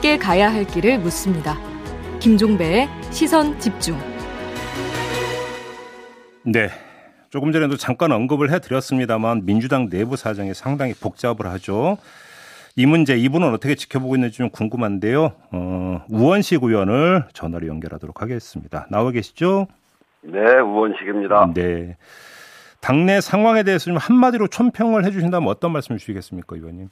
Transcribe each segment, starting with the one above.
함께 가야 할 길을 묻습니다. 김종배의 시선 집중. 네. 조금 전에도 잠깐 언급을 해드렸습니다만 민주당 내부 사정이 상당히 복잡을 하죠. 이 문제 이분은 어떻게 지켜보고 있는지 좀 궁금한데요. 어, 우원식 의원을 전화로 연결하도록 하겠습니다. 나와 계시죠? 네, 우원식입니다. 네. 당내 상황에 대해서 좀 한마디로 촌평을 해주신다면 어떤 말씀 주시겠습니까, 의원님?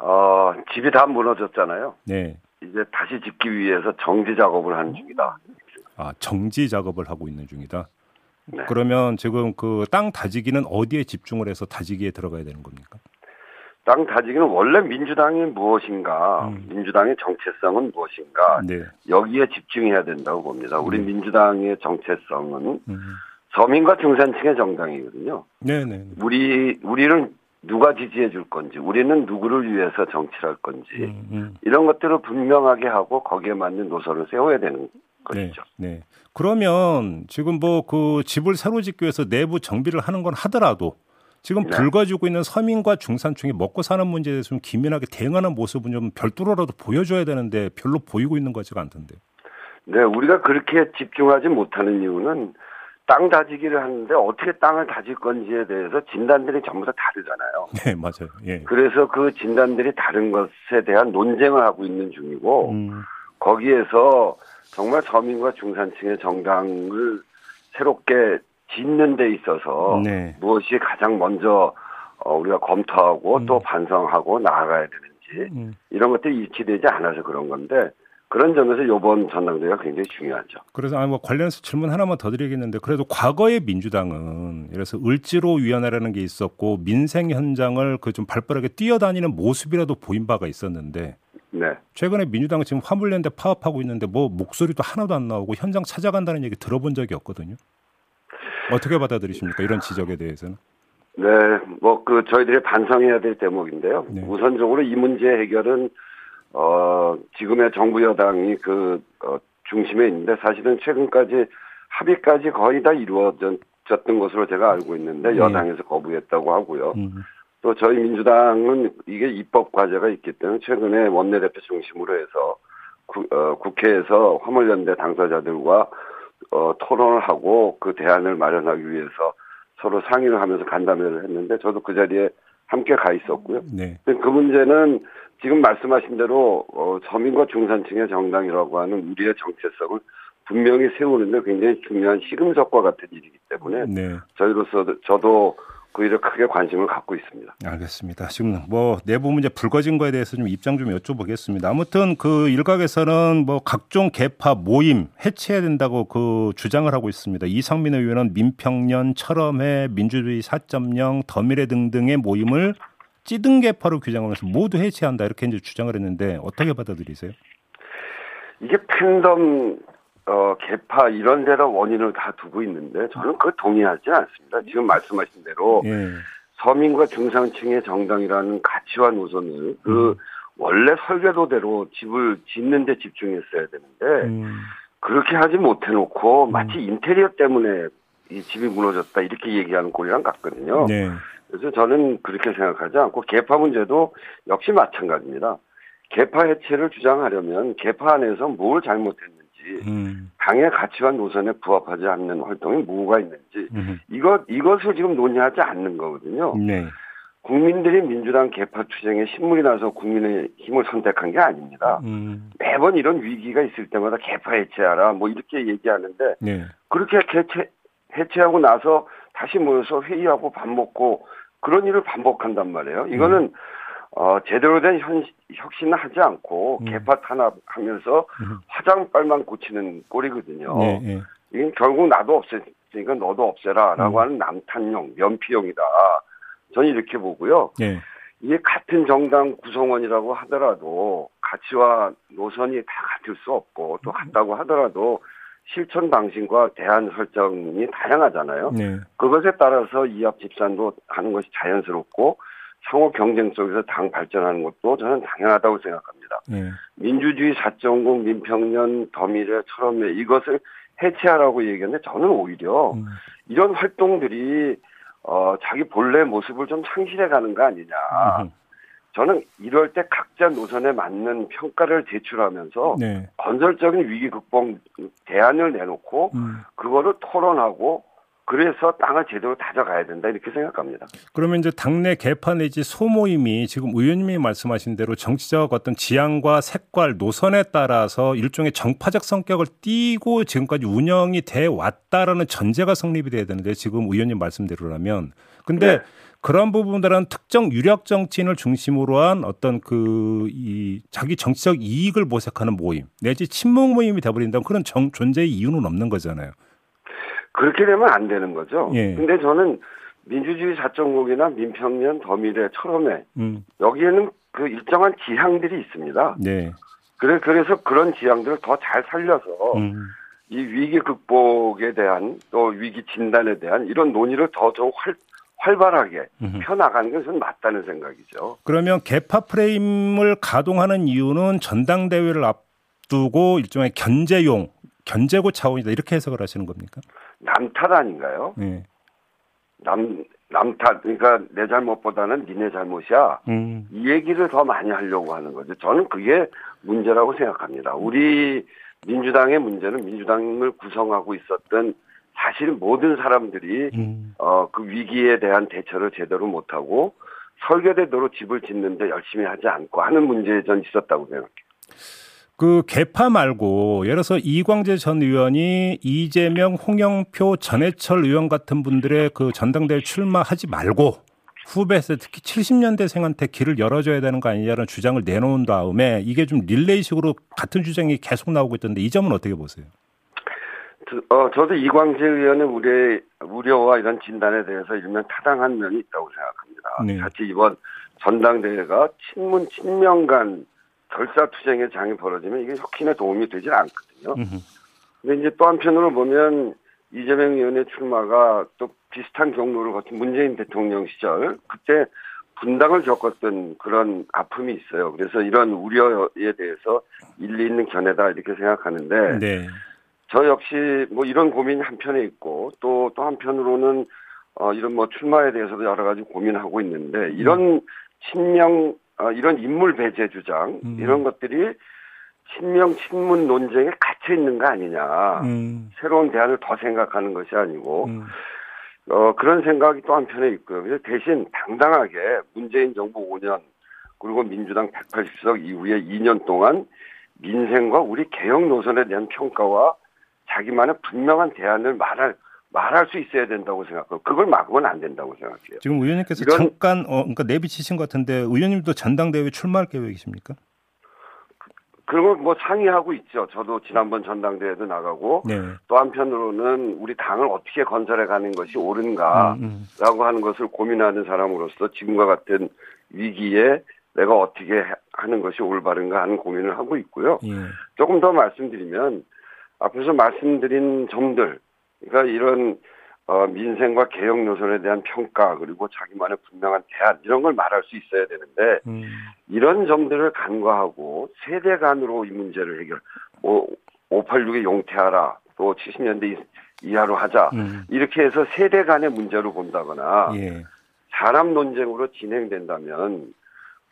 어, 집이 다 무너졌잖아요. 네. 이제 다시 짓기 위해서 정지 작업을 하는 중이다. 아, 정지 작업을 하고 있는 중이다. 네. 그러면 지금 그 땅 다지기는 어디에 집중을 해서 다지기에 들어가야 되는 겁니까? 땅 다지기는 원래 민주당이 무엇인가, 음. 민주당의 정체성은 무엇인가, 네. 여기에 집중해야 된다고 봅니다. 우리 네. 민주당의 정체성은 음. 서민과 중산층의 정당이거든요. 네, 네. 우리, 우리를 누가 지지해 줄 건지, 우리는 누구를 위해서 정치를 할 건지, 음, 음. 이런 것들을 분명하게 하고 거기에 맞는 노선을 세워야 되는 네, 것이죠. 네. 그러면 지금 뭐 그 집을 새로 짓기 위해서 내부 정비를 하는 건 하더라도 지금 네. 불거지고 있는 서민과 중산층이 먹고 사는 문제에 대해서 좀 기민하게 대응하는 모습은 좀 별도로라도 보여줘야 되는데 별로 보이고 있는 것 같지가 않던데. 네, 우리가 그렇게 집중하지 못하는 이유는 땅 다지기를 하는데 어떻게 땅을 다질 건지에 대해서 진단들이 전부 다 다르잖아요. 네, 맞아요. 예. 그래서 그 진단들이 다른 것에 대한 논쟁을 하고 있는 중이고 음, 거기에서 정말 서민과 중산층의 정당을 새롭게 짓는 데 있어서 네. 무엇이 가장 먼저 어, 우리가 검토하고 음. 또 반성하고 나아가야 되는지 음. 이런 것들이 일치되지 않아서 그런 건데 그런 점에서 이번 전당대회가 굉장히 중요하죠. 그래서 아니 뭐 관련해서 질문 하나만 더 드리겠는데 그래도 과거의 민주당은 그래서 을지로 위원회라는 게 있었고 민생 현장을 그 좀 발빠르게 뛰어다니는 모습이라도 보인 바가 있었는데 네. 최근에 민주당은 지금 화물연대 파업하고 있는데 뭐 목소리도 하나도 안 나오고 현장 찾아간다는 얘기 들어본 적이 없거든요. 어떻게 받아들이십니까? 이런 지적에 대해서는. 네, 뭐 그 저희들이 반성해야 될 대목인데요. 네. 우선적으로 이 문제 해결은 어 지금의 정부 여당이 그 어, 중심에 있는데 사실은 최근까지 합의까지 거의 다 이루어졌던 것으로 제가 알고 있는데 네. 여당에서 거부했다고 하고요. 음, 또 저희 민주당은 이게 입법 과제가 있기 때문에 최근에 원내대표 중심으로 해서 구- 어, 국회에서 화물연대 당사자들과 어, 토론을 하고 그 대안을 마련하기 위해서 서로 상의를 하면서 간담회를 했는데 저도 그 자리에 함께 가 있었고요. 네. 그 문제는 지금 말씀하신 대로 어, 서민과 중산층의 정당이라고 하는 우리의 정체성을 분명히 세우는데 굉장히 중요한 시금석과 같은 일이기 때문에 네. 저희로서 저도 그 일에 크게 관심을 갖고 있습니다. 알겠습니다. 지금 뭐 내부 문제 불거진 거에 대해서 좀 입장 좀 여쭤보겠습니다. 아무튼 그 일각에서는 뭐 각종 개파 모임 해체해야 된다고 그 주장을 하고 있습니다. 이상민 의원은 민평년, 철험회, 민주주의 4.0, 더미래 등등의 모임을 찌든 개파로 규정하면서 모두 해체한다 이렇게 이제 주장을 했는데 어떻게 받아들이세요? 이게 팬덤 어, 개파 이런 데다 원인을 다 두고 있는데 저는 그거 동의하지 않습니다. 지금 말씀하신 대로 예. 서민과 중산층의 정당이라는 가치와 노선을 그 원래 설계도대로 집을 짓는 데 집중했어야 되는데 음, 그렇게 하지 못해놓고 마치 인테리어 때문에 이 집이 무너졌다 이렇게 얘기하는 꼴이랑 같거든요. 네. 그래서 저는 그렇게 생각하지 않고 개파 문제도 역시 마찬가지입니다. 개파 해체를 주장하려면 개파 안에서 뭘 잘못했는지 음, 당의 가치와 노선에 부합하지 않는 활동이 뭐가 있는지 음, 이것 이것을 지금 논의하지 않는 거거든요. 네. 국민들이 민주당 개파 투쟁에 신물이 나서 국민의 힘을 선택한 게 아닙니다. 음, 매번 이런 위기가 있을 때마다 개파 해체하라 뭐 이렇게 얘기하는데 네. 그렇게 해체 해체하고 나서 다시 모여서 회의하고 밥 먹고 그런 일을 반복한단 말이에요. 이거는 어, 제대로 된 현, 혁신을 하지 않고 음. 개파 탄압하면서 음. 화장빨만 고치는 꼴이거든요. 네, 네. 이건 결국 나도 없앴으니까 너도 없애라라고 음. 하는 남탄용, 면피용이다. 저는 이렇게 보고요. 네. 이게 같은 정당 구성원이라고 하더라도 가치와 노선이 다 같을 수 없고 또 같다고 하더라도 실천 방식과 대안 설정이 다양하잖아요. 네. 그것에 따라서 이합 집산도 하는 것이 자연스럽고 상호 경쟁 속에서 당 발전하는 것도 저는 당연하다고 생각합니다. 네. 민주주의 4.0 민평년 더미래처럼 이것을 해체하라고 얘기했는데 저는 오히려 음. 이런 활동들이 어 자기 본래 모습을 좀 상실해 가는 거 아니냐. 음. 저는 이럴 때 각자 노선에 맞는 평가를 제출하면서 네. 건설적인 위기 극복 대안을 내놓고 음. 그거를 토론하고 그래서 땅을 제대로 다져가야 된다 이렇게 생각합니다. 그러면 이제 당내 개파 내지 소모임이 지금 의원님이 말씀하신 대로 정치적 어떤 지향과 색깔 노선에 따라서 일종의 정파적 성격을 띠고 지금까지 운영이 돼 왔다라는 전제가 성립이 돼야 되는데 지금 의원님 말씀대로라면 근데 네. 그런 부분들은 특정 유력 정치인을 중심으로 한 어떤 그 이 자기 정치적 이익을 모색하는 모임 내지 친목 모임이 돼버린다면 그런 정, 존재의 이유는 없는 거잖아요. 그렇게 되면 안 되는 거죠. 예. 근데 저는 민주주의 자정국이나 민평년 더미래 철험회 음. 여기에는 그 일정한 지향들이 있습니다. 네. 그래 그래서 그런 지향들을 더 잘 살려서 음. 이 위기 극복에 대한 또 위기 진단에 대한 이런 논의를 더더욱 활, 활발하게 펴나가는 것은 맞다는 생각이죠. 그러면 개파 프레임을 가동하는 이유는 전당대회를 앞두고 일종의 견제용, 견제고 차원이다 이렇게 해석을 하시는 겁니까? 남탓 아닌가요? 네. 남 남탓 그러니까 내 잘못보다는 니네 잘못이야. 음. 이 얘기를 더 많이 하려고 하는 거죠. 저는 그게 문제라고 생각합니다. 우리 민주당의 문제는 민주당을 구성하고 있었던 사실 모든 사람들이 음. 어 그 위기에 대한 대처를 제대로 못하고 설계대로 집을 짓는데 열심히 하지 않고 하는 문제에 전 있었다고 생각해요. 그 개파 말고 예를 들어서 이광재 전 의원이 이재명, 홍영표, 전해철 의원 같은 분들의 그 전당대회 출마하지 말고 후배세 특히 70년대생한테 길을 열어줘야 되는 거 아니냐는 주장을 내놓은 다음에 이게 좀 릴레이식으로 같은 주장이 계속 나오고 있던데 이 점은 어떻게 보세요? 어, 저도 이광재 의원의 우려, 우려와 이런 진단에 대해서 일면 타당한 면이 있다고 생각합니다. 네. 사실 이번 전당대회가 친문 친명 간 결사투쟁의 장이 벌어지면 이게 혁신에 도움이 되질 않거든요. 근데 이제 또 한편으로 보면 이재명 의원의 출마가 또 비슷한 경로를 거친 문재인 대통령 시절 그때 분당을 겪었던 그런 아픔이 있어요. 그래서 이런 우려에 대해서 일리 있는 견해다 이렇게 생각하는데 네. 저 역시 뭐 이런 고민이 한편에 있고 또 또 한편으로는 어 이런 뭐 출마에 대해서도 여러 가지 고민하고 있는데 이런 음. 친명 어, 이런 인물 배제 주장 음. 이런 것들이 친명 친문 논쟁에 갇혀 있는 거 아니냐. 음. 새로운 대안을 더 생각하는 것이 아니고 음. 어, 그런 생각이 또 한편에 있고요. 그래서 대신 당당하게 문재인 정부 5년 그리고 민주당 180석 이후에 2년 동안 민생과 우리 개혁 노선에 대한 평가와 자기만의 분명한 대안을 말할 말할 수 있어야 된다고 생각하고 그걸 막으면 안 된다고 생각해요. 지금 의원님께서 잠깐 어 그러니까 내비치신 것 같은데 의원님도 전당대회 출마할 계획이십니까? 그런 걸뭐 상의하고 있죠. 저도 지난번 전당대회도 나가고 네. 또 한편으로는 우리 당을 어떻게 건설해 가는 것이 옳은가라고 음, 음. 하는 것을 고민하는 사람으로서 지금과 같은 위기에 내가 어떻게 하는 것이 올바른가 하는 고민을 하고 있고요. 예. 조금 더 말씀드리면 앞에서 말씀드린 점들 그러니까 이런 어, 민생과 개혁 노선에 대한 평가 그리고 자기만의 분명한 대안 이런 걸 말할 수 있어야 되는데 음. 이런 점들을 간과하고 세대 간으로 이 문제를 해결 뭐 586에 용퇴하라 또 70년대 이하로 하자 음. 이렇게 해서 세대 간의 문제로 본다거나 예. 사람 논쟁으로 진행된다면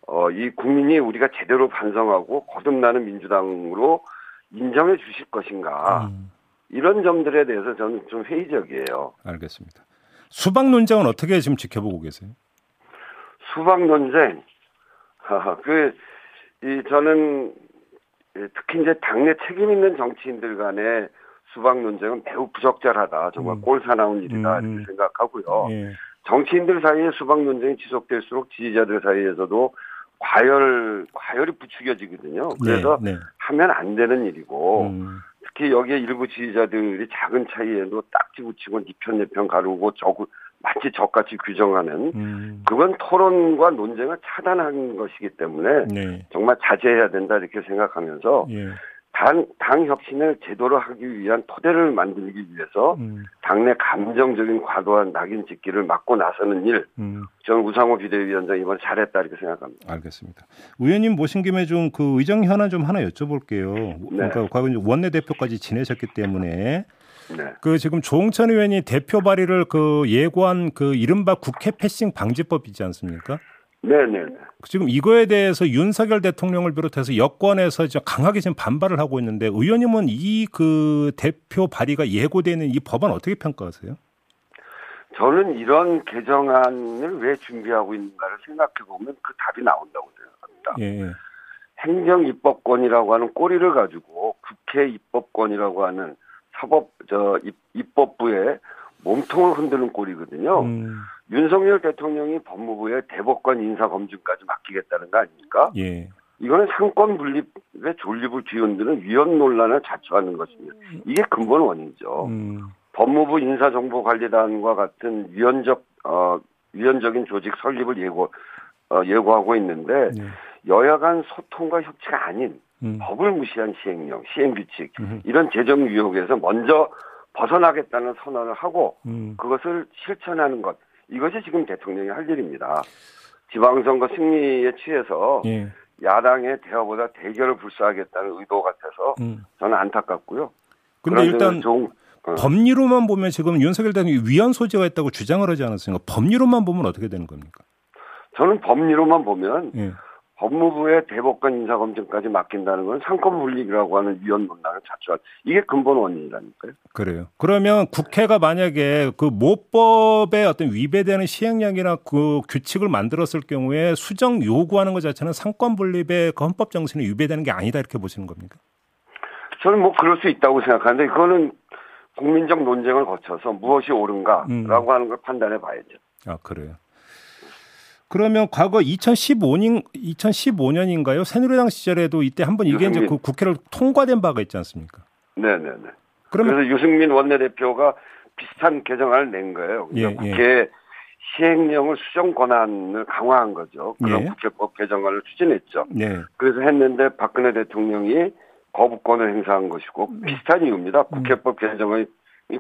어, 이 국민이 우리가 제대로 반성하고 거듭나는 민주당으로 인정해 주실 것인가 음. 이런 점들에 대해서 저는 좀 회의적이에요. 알겠습니다. 수박 논쟁은 어떻게 지금 지켜보고 계세요? 수박 논쟁, 그, 이, 저는 특히 이제 당내 책임 있는 정치인들 간의 수박 논쟁은 매우 부적절하다. 정말 음. 꼴사나운 일이다. 음. 이렇게 생각하고요. 예. 정치인들 사이에 수박 논쟁이 지속될수록 지지자들 사이에서도 과열, 과열이 부추겨지거든요. 그래서 네, 네. 하면 안 되는 일이고, 음. 특히 여기에 일부 지지자들이 작은 차이에도 딱지 붙이고 니편 내편 가르고 적 마치 적같이 규정하는 음. 그건 토론과 논쟁을 차단하는 것이기 때문에 네. 정말 자제해야 된다 이렇게 생각하면서 예. 당, 당 혁신을 제대로 하기 위한 토대를 만들기 위해서 음. 당내 감정적인 과도한 낙인 찍기를 막고 나서는 일, 음. 저는 우상호 비대위원장 이번 잘했다 이렇게 생각합니다. 알겠습니다. 의원님 모신 김에 좀 그 의정 현안 좀 하나 여쭤볼게요. 네. 그러니까 과거 원내 대표까지 지내셨기 때문에 네. 그 지금 조홍천 의원이 대표 발의를 그 예고한 그 이른바 국회 패싱 방지법 있지 않습니까? 네네. 지금 이거에 대해서 윤석열 대통령을 비롯해서 여권에서 강하게 지금 반발을 하고 있는데 의원님은 이 그 대표 발의가 예고되는 이 법안 어떻게 평가하세요? 저는 이런 개정안을 왜 준비하고 있는가를 생각해 보면 그 답이 나온다고 생각합니다. 예. 행정 입법권이라고 하는 꼬리를 가지고 국회 입법권이라고 하는 사법 저 입, 입법부의 몸통을 흔드는 꼴이거든요. 음, 윤석열 대통령이 법무부에 대법관 인사 검증까지 맡기겠다는 거 아닙니까? 예. 이거는 상권 분립의 존립을 뒤흔드는 위헌 논란을 자초하는 것입니다. 이게 근본 원인이죠. 음, 법무부 인사정보관리단과 같은 위헌적 어 위헌적인 조직 설립을 예고 어, 예고하고 있는데 예. 여야 간 소통과 협치가 아닌 음, 법을 무시한 시행령, 시행규칙 음, 이런 재정 유혹에서 먼저 벗어나겠다는 선언을 하고 음, 그것을 실천하는 것 이것이 지금 대통령이 할 일입니다. 지방선거 승리에 취해서 예. 야당의 대화보다 대결을 불사하겠다는 의도 같아서 음. 저는 안타깝고요. 근데 그런 일단 좀 어, 법리로만 보면 지금 윤석열 대통령이 위헌 소지가 있다고 주장을 하지 않았습니까? 법리로만 보면 어떻게 되는 겁니까? 저는 법리로만 보면 예. 법무부의 대법관 인사검증까지 맡긴다는 건 상권 분립이라고 하는 위헌 논란을 자초한 이게 근본 원인이라니까요. 그래요. 그러면 국회가 만약에 그 모법에 어떤 위배되는 시행령이나 그 규칙을 만들었을 경우에 수정 요구하는 것 자체는 상권 분립의 그 헌법 정신에 위배되는 게 아니다 이렇게 보시는 겁니까? 저는 뭐 그럴 수 있다고 생각하는데 그거는 국민적 논쟁을 거쳐서 무엇이 옳은가라고 음. 하는 걸 판단해 봐야죠. 아 그래요. 그러면 과거 2015년 2015년인가요? 새누리당 시절에도 이때 한번 이게 이제 유승민. 그 국회를 통과된 바가 있지 않습니까? 네 네 네. 그러면 그래서 유승민 원내대표가 비슷한 개정안을 낸 거예요. 그러니까 예, 예. 국회 시행령을 수정 권한을 강화한 거죠. 그런 예. 국회법 개정안을 추진했죠. 네. 그래서 했는데 박근혜 대통령이 거부권을 행사한 것이고 비슷한 이유입니다. 국회법 개정안이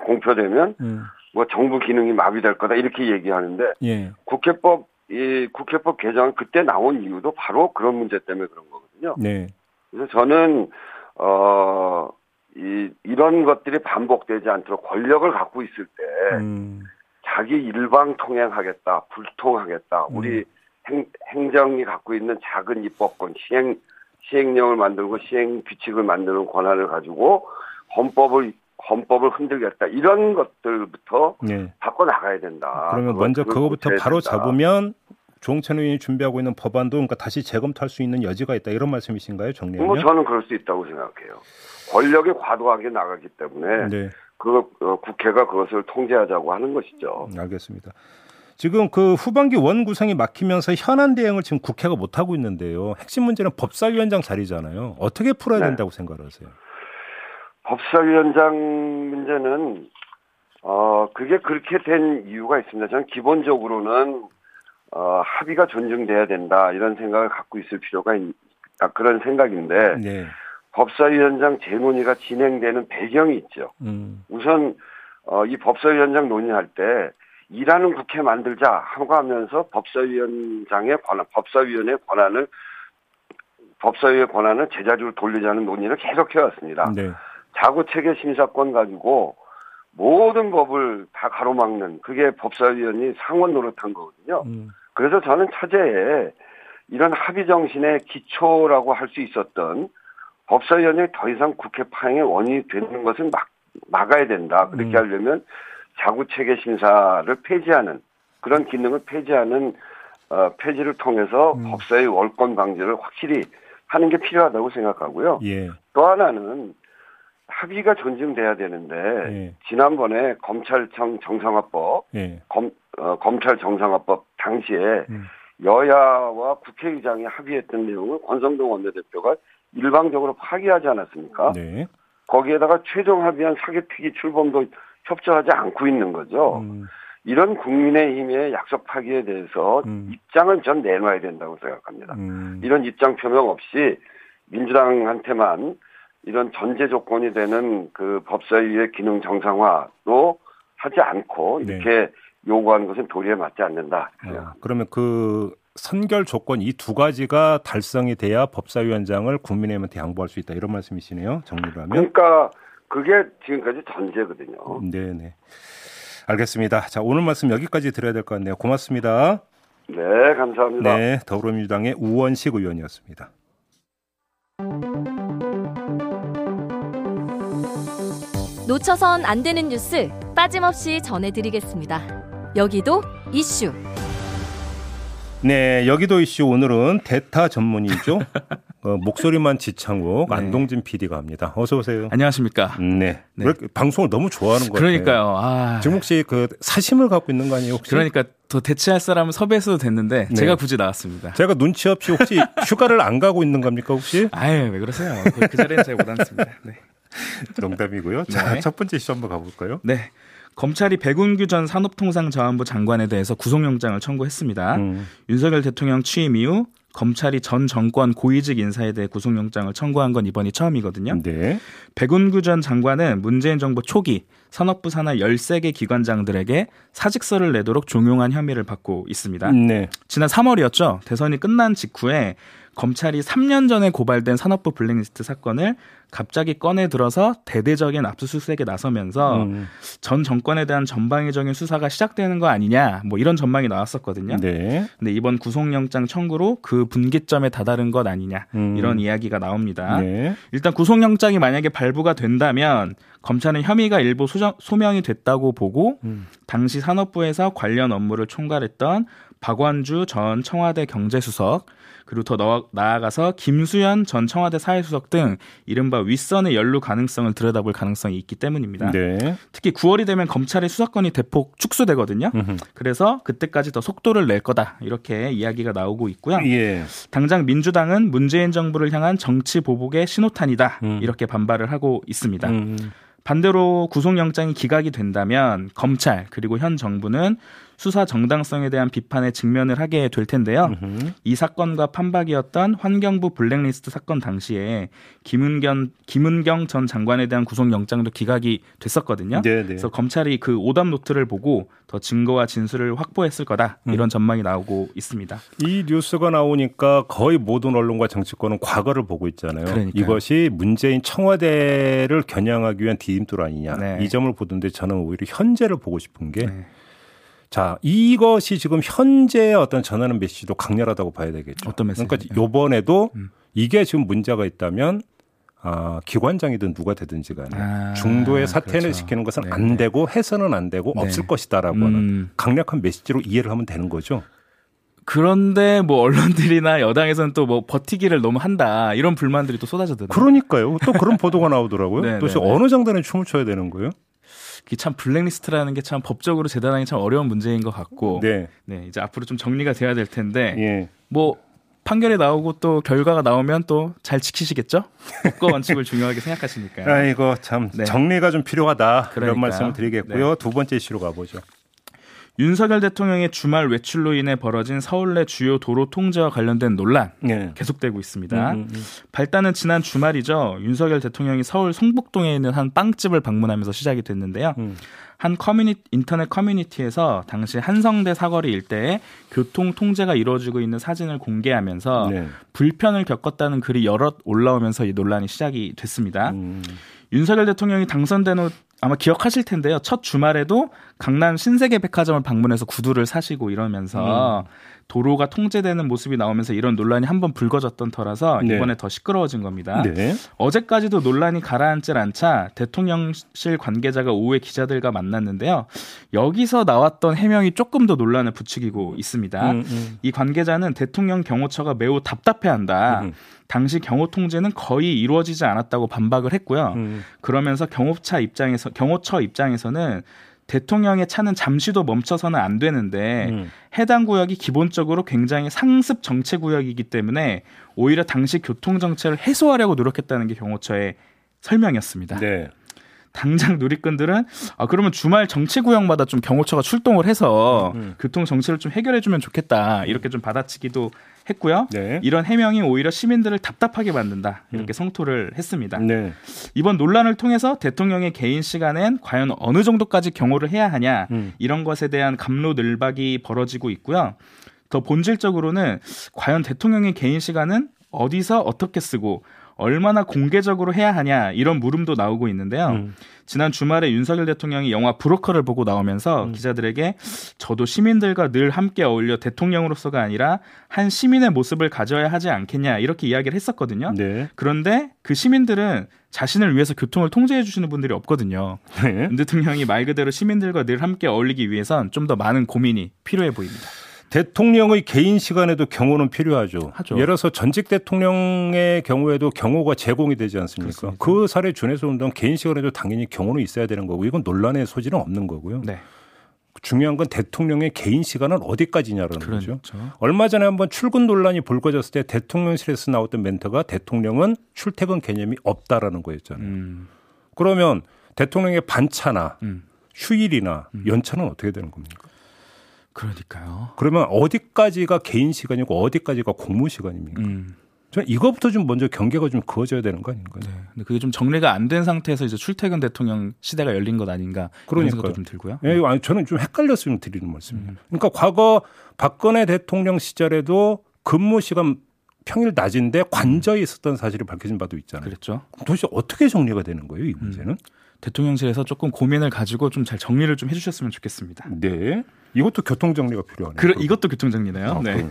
공표되면 음. 뭐 정부 기능이 마비될 거다 이렇게 얘기하는데 예. 국회법 이 국회법 개정 그때 나온 이유도 바로 그런 문제 때문에 그런 거거든요. 네. 그래서 저는 어, 이 이런 것들이 반복되지 않도록 권력을 갖고 있을 때 음. 자기 일방 통행하겠다, 불통하겠다. 우리 행, 행정이 갖고 있는 작은 입법권, 시행 시행령을 만들고 시행 규칙을 만드는 권한을 가지고 헌법을 헌법을 흔들겠다. 이런 것들부터 네. 바꿔 나가야 된다. 그러면 먼저 그거부터 바로 된다. 잡으면 조홍천 의원이 준비하고 있는 법안도 그러니까 다시 재검토할 수 있는 여지가 있다 이런 말씀이신가요, 뭐 정리하면? 저는 그럴 수 있다고 생각해요. 권력이 과도하게 나가기 때문에 네, 그 어, 국회가 그것을 통제하자고 하는 것이죠. 알겠습니다. 지금 그 후반기 원 구성이 막히면서 현안 대응을 지금 국회가 못 하고 있는데요. 핵심 문제는 법사위원장 자리잖아요. 어떻게 풀어야 네. 된다고 생각하세요? 법사위원장 문제는 어 그게 그렇게 된 이유가 있습니다. 저는 기본적으로는 어 합의가 존중돼야 된다 이런 생각을 갖고 있을 필요가 있다 그런 생각인데 네, 법사위원장 재논의가 진행되는 배경이 있죠. 음, 우선 어, 이 법사위원장 논의할 때 일하는 국회 만들자 하고 하면서 법사위원장의 권한, 법사위원회 권한을 법사위의 권한을 제자리로 돌리자는 논의를 계속 해 왔습니다. 네, 자구 체계 심사권 가지고 모든 법을 다 가로막는 그게 법사위원이 상원 노릇한 거거든요. 음, 그래서 저는 차제에 이런 합의 정신의 기초라고 할 수 있었던 법사위원회 더 이상 국회 파행의 원인이 되는 것을 막, 막아야 된다. 그렇게 음. 하려면 자구 체계 심사를 폐지하는 그런 기능을 폐지하는 어, 폐지를 통해서 음. 법사위 월권 방지를 확실히 하는 게 필요하다고 생각하고요. 예, 또 하나는 합의가 존중돼야 되는데 예, 지난번에 검찰청 정상화법 예, 검, 어, 검찰 정상화법 당시에 음. 여야와 국회의장이 합의했던 내용을 권성동 원내대표가 일방적으로 파기하지 않았습니까? 네, 거기에다가 최종 합의한 사개특위 출범도 협조하지 않고 있는 거죠. 음, 이런 국민의힘의 약속 파기에 대해서 음. 입장을 전 내놔야 된다고 생각합니다. 음, 이런 입장 표명 없이 민주당한테만 이런 전제 조건이 되는 그 법사위의 기능 정상화도 하지 않고 네. 이렇게 요구하는 것은 도리에 맞지 않는다. 아, 그러면 그 선결 조건 이 두 가지가 달성이 돼야 법사위원장을 국민의힘한테 양보할 수 있다 이런 말씀이시네요. 정리를 하면. 그러니까 그게 지금까지 전제거든요. 네, 네. 알겠습니다. 자, 오늘 말씀 여기까지 드려야 될 것 같네요. 고맙습니다. 네, 감사합니다. 네, 더불어민주당의 우원식 의원이었습니다. 놓쳐선 안 되는 뉴스 빠짐없이 전해드리겠습니다. 여기도 이슈. 네, 여기도 이슈 오늘은 대타 전문이죠. 어, 목소리만 지창욱 네. 안동진 PD가 합니다. 어서 오세요. 안녕하십니까. 네. 네. 방송을 너무 좋아하는 거예요. 그러니까요. 아. 지금 혹시 그 사심을 갖고 있는 거 아니에요? 혹시? 그러니까 더 대체할 사람은 섭외했어도 됐는데 네. 제가 굳이 나왔습니다. 제가 눈치 없이 혹시 휴가를 안 가고 있는 겁니까 혹시? 아유 왜 그러세요? 그, 그 자리는 잘못 앉습니다. 네. 농담이고요. 자, 네. 첫 번째 이슈 한번 가볼까요? 네. 검찰이 백운규 전 산업통상자원부 장관에 대해서 구속영장을 청구했습니다. 음. 윤석열 대통령 취임 이후 검찰이 전 정권 고위직 인사에 대해 구속영장을 청구한 건 이번이 처음이거든요. 네. 백운규 전 장관은 문재인 정부 초기 산업부 산하 13개 기관장들에게 사직서를 내도록 종용한 혐의를 받고 있습니다. 네. 지난 3월이었죠. 대선이 끝난 직후에 검찰이 3년 전에 고발된 산업부 블랙리스트 사건을 갑자기 꺼내 들어서 대대적인 압수수색에 나서면서 음. 전 정권에 대한 전방위적인 수사가 시작되는 거 아니냐 뭐 이런 전망이 나왔었거든요. 네. 근데 이번 구속영장 청구로 그 분기점에 다다른 것 아니냐 음. 이런 이야기가 나옵니다. 네. 일단 구속영장이 만약에 발부가 된다면 검찰은 혐의가 일부 소정, 소명이 됐다고 보고 음. 당시 산업부에서 관련 업무를 총괄했던 박완주 전 청와대 경제수석 그리고 더 너- 나아가서 김수현 전 청와대 사회수석 등 이른바 윗선의 연루 가능성을 들여다볼 가능성이 있기 때문입니다. 네. 특히 9월이 되면 검찰의 수사권이 대폭 축소되거든요. 음흠. 그래서 그때까지 더 속도를 낼 거다 이렇게 이야기가 나오고 있고요. 예. 당장 민주당은 문재인 정부를 향한 정치 보복의 신호탄이다 음. 이렇게 반발을 하고 있습니다. 음. 반대로 구속영장이 기각이 된다면 검찰 그리고 현 정부는 수사 정당성에 대한 비판에 직면을 하게 될 텐데요. 음흠. 이 사건과 판박이었던 환경부 블랙리스트 사건 당시에 김은경 김은경 전 장관에 대한 구속영장도 기각이 됐었거든요. 네, 네. 그래서 검찰이 그 오답 노트를 보고 더 증거와 진술을 확보했을 거다 음. 이런 전망이 나오고 있습니다. 이 뉴스가 나오니까 거의 모든 언론과 정치권은 과거를 보고 있잖아요. 그러니까요. 이것이 문재인 청와대를 겨냥하기 위한 디딤돌 아니냐. 네. 이 점을 보던데 저는 오히려 현재를 보고 싶은 게 네. 자, 이것이 지금 현재의 어떤 전하는 메시지도 강렬하다고 봐야 되겠죠. 어떤 메시지? 그러니까 요번에도 음. 이게 지금 문제가 있다면 아, 기관장이든 누가 되든지 간에 아, 중도에 사퇴를 그렇죠. 시키는 것은 네, 안 네. 되고 해서는 안 되고 네. 없을 것이다라고 하는 음. 강력한 메시지로 이해를 하면 되는 거죠. 그런데 뭐 언론들이나 여당에서는 또 뭐 버티기를 너무 한다 이런 불만들이 또 쏟아지더라고요. 그러니까요. 또 그런 보도가 나오더라고요. 네, 네, 네. 어느 장단에 춤을 춰야 되는 거예요? 참 블랙리스트라는 게 참 법적으로 재단하기 참 어려운 문제인 것 같고 네. 네. 이제 앞으로 좀 정리가 돼야 될 텐데 예. 뭐 판결이 나오고 또 결과가 나오면 또 잘 지키시겠죠? 법과 원칙을 중요하게 생각하시니까요. 아이고 참 네. 정리가 좀 필요하다. 그러니까요. 이런 말씀을 드리겠고요. 두 번째 이슈로 가보죠. 윤석열 대통령의 주말 외출로 인해 벌어진 서울 내 주요 도로 통제와 관련된 논란 네. 계속되고 있습니다. 음, 음, 음. 발단은 지난 주말이죠. 윤석열 대통령이 서울 송북동에 있는 한 빵집을 방문하면서 시작이 됐는데요. 음. 한 커뮤니 인터넷 커뮤니티에서 당시 한성대 사거리 일대에 교통 통제가 이루어지고 있는 사진을 공개하면서 네. 불편을 겪었다는 글이 여럿 올라오면서 이 논란이 시작이 됐습니다. 음. 윤석열 대통령이 당선된 후 아마 기억하실 텐데요. 첫 주말에도 강남 신세계 백화점을 방문해서 구두를 사시고 이러면서 도로가 통제되는 모습이 나오면서 이런 논란이 한번 불거졌던 터라서 네. 이번에 더 시끄러워진 겁니다. 네. 어제까지도 논란이 가라앉질 않자 대통령실 관계자가 오후에 기자들과 만났는데요. 여기서 나왔던 해명이 조금 더 논란을 부추기고 있습니다. 음, 음. 이 관계자는 대통령 경호처가 매우 답답해한다. 음. 당시 경호 통제는 거의 이루어지지 않았다고 반박을 했고요. 음. 그러면서 경호차 입장에서 경호처 입장에서는 대통령의 차는 잠시도 멈춰서는 안 되는데 음. 해당 구역이 기본적으로 굉장히 상습 정체 구역이기 때문에 오히려 당시 교통 정체를 해소하려고 노력했다는 게 경호처의 설명이었습니다. 네. 당장 누리꾼들은 아 그러면 주말 정체 구역마다 좀 경호처가 출동을 해서 음. 교통 정체를 좀 해결해 주면 좋겠다 이렇게 좀 받아치기도 했고요. 네. 이런 해명이 오히려 시민들을 답답하게 만든다 이렇게 성토를 했습니다. 네. 이번 논란을 통해서 대통령의 개인 시간엔 과연 어느 정도까지 경호를 해야 하냐 음. 이런 것에 대한 감로늘박이 벌어지고 있고요. 더 본질적으로는 과연 대통령의 개인 시간은 어디서 어떻게 쓰고 얼마나 공개적으로 해야 하냐 이런 물음도 나오고 있는데요. 음. 지난 주말에 윤석열 대통령이 영화 브로커를 보고 나오면서 음. 기자들에게 저도 시민들과 늘 함께 어울려 대통령으로서가 아니라 한 시민의 모습을 가져야 하지 않겠냐 이렇게 이야기를 했었거든요. 네. 그런데 그 시민들은 자신을 위해서 교통을 통제해 주시는 분들이 없거든요. 네. 윤 대통령이 말 그대로 시민들과 늘 함께 어울리기 위해선 좀 더 많은 고민이 필요해 보입니다. 대통령의 개인 시간에도 경호는 필요하죠. 하죠. 예를 들어서 전직 대통령의 경우에도 경호가 제공이 되지 않습니까? 그렇습니다. 그 사례 준해서 운동 개인 시간에도 당연히 경호는 있어야 되는 거고 이건 논란의 소지는 없는 거고요. 네. 중요한 건 대통령의 개인 시간은 어디까지냐라는 그렇죠. 거죠. 얼마 전에 한번 출근 논란이 불거졌을 때 대통령실에서 나왔던 멘트가 대통령은 출퇴근 개념이 없다라는 거였잖아요. 음. 그러면 대통령의 반차나 음. 휴일이나 음. 연차는 어떻게 되는 겁니까? 그러니까요. 그러면 어디까지가 개인 시간이고 어디까지가 공무 시간입니까? 음. 저는 이것부터 좀 먼저 경계가 좀 그어져야 되는 거 아닌가요? 네. 근데 그게 좀 정리가 안 된 상태에서 이제 출퇴근 대통령 시대가 열린 것 아닌가 그런 생각도 좀 들고요. 예, 아니 저는 좀 헷갈렸으면 드리는 말씀입니다. 음. 그러니까 과거 박근혜 대통령 시절에도 근무 시간 평일 낮인데 관저에 있었던 사실이 밝혀진 바도 있잖아요. 그렇죠. 도대체 어떻게 정리가 되는 거예요, 이 문제는? 음. 대통령실에서 조금 고민을 가지고 좀 잘 정리를 좀 해주셨으면 좋겠습니다. 네. 이것도 교통 정리가 필요하네요. 그래, 이것도 교통 정리네요. 아, 네.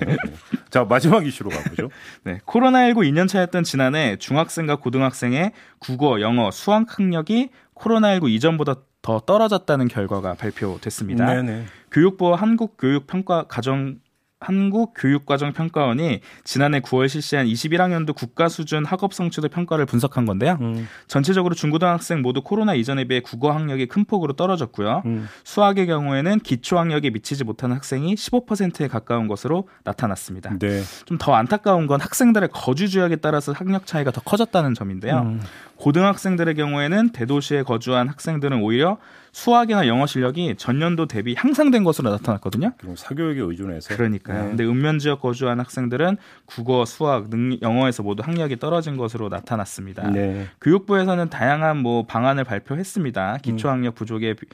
자 마지막 이슈로 가보죠. 네, 코로나19 2년 차였던 지난해 중학생과 고등학생의 국어, 영어, 수학 학력이 코로나19 이전보다 더 떨어졌다는 결과가 발표됐습니다. 네네. 교육부와 한국교육평가가정 한국교육과정평가원이 지난해 9월 실시한 21학년도 국가 수준 학업 성취도 평가를 분석한 건데요. 음. 전체적으로 중고등학생 모두 코로나 이전에 비해 국어 학력이 큰 폭으로 떨어졌고요. 음. 수학의 경우에는 기초 학력에 미치지 못하는 학생이 15%에 가까운 것으로 나타났습니다. 네. 좀더 안타까운 건 학생들의 거주 지역에 따라서 학력 차이가 더 커졌다는 점인데요. 음. 고등학생들의 경우에는 대도시에 거주한 학생들은 오히려 수학이나 영어 실력이 전년도 대비 향상된 것으로 나타났거든요. 사교육에 의존해서. 그러니까요. 네. 근데 읍면 지역 거주한 학생들은 국어, 수학, 능, 영어에서 모두 학력이 떨어진 것으로 나타났습니다. 네. 교육부에서는 다양한 뭐 방안을 발표했습니다. 기초 학력 부족에 비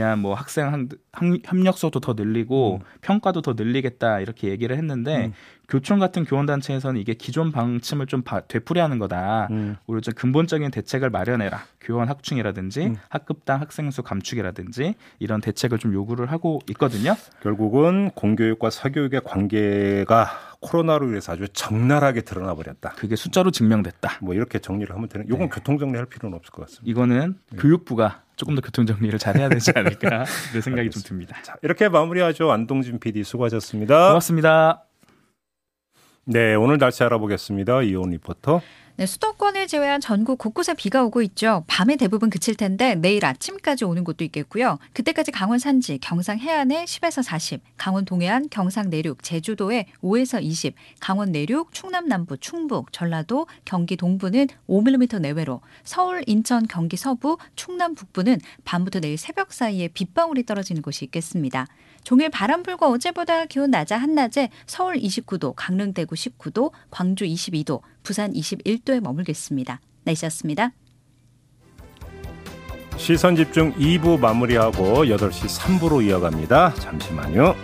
한 뭐 학생 협력소도 더 늘리고 음. 평가도 더 늘리겠다 이렇게 얘기를 했는데 음. 교촌 같은 교원 단체에서는 이게 기존 방침을 좀 되풀이하는 거다. 음. 우리 좀 근본적인 대책을 마련해라. 교원 확충이라든지 음. 학급당 학생 수 감축이라든지 이런 대책을 좀 요구를 하고 있거든요. 결국은 공교육과 사교육의 관계가 코로나로 인해서 아주 적나라하게 드러나 버렸다. 그게 숫자로 증명됐다. 뭐 이렇게 정리를 하면 되는. 이건 네. 교통 정리할 필요는 없을 것 같습니다. 이거는 네. 교육부가 조금 더 교통 정리를 잘 해야 되지 않을까 그런 생각이 좀 듭니다. 자, 이렇게 마무리하죠. 안동진 PD 수고하셨습니다. 고맙습니다. 네, 오늘 날씨 알아보겠습니다. 이온 리포터. 네, 수도권을 제외한 전국 곳곳에 비가 오고 있죠. 밤에 대부분 그칠 텐데 내일 아침까지 오는 곳도 있겠고요. 그때까지 강원 산지, 경상 해안에 10에서 40, 강원 동해안, 경상 내륙, 제주도에 5에서 20, 강원 내륙, 충남 남부, 충북, 전라도, 경기 동부는 5mm 내외로, 서울, 인천, 경기 서부, 충남 북부는 밤부터 내일 새벽 사이에 빗방울이 떨어지는 곳이 있겠습니다. 종일 바람 불고 어제보다 기온 낮아 한낮에 서울 29도, 강릉 대구 19도, 광주 22도, 부산 21도에 머물겠습니다. 날씨였습니다. 시선 집중 2부 마무리하고 8시 3부로 이어갑니다. 잠시만요.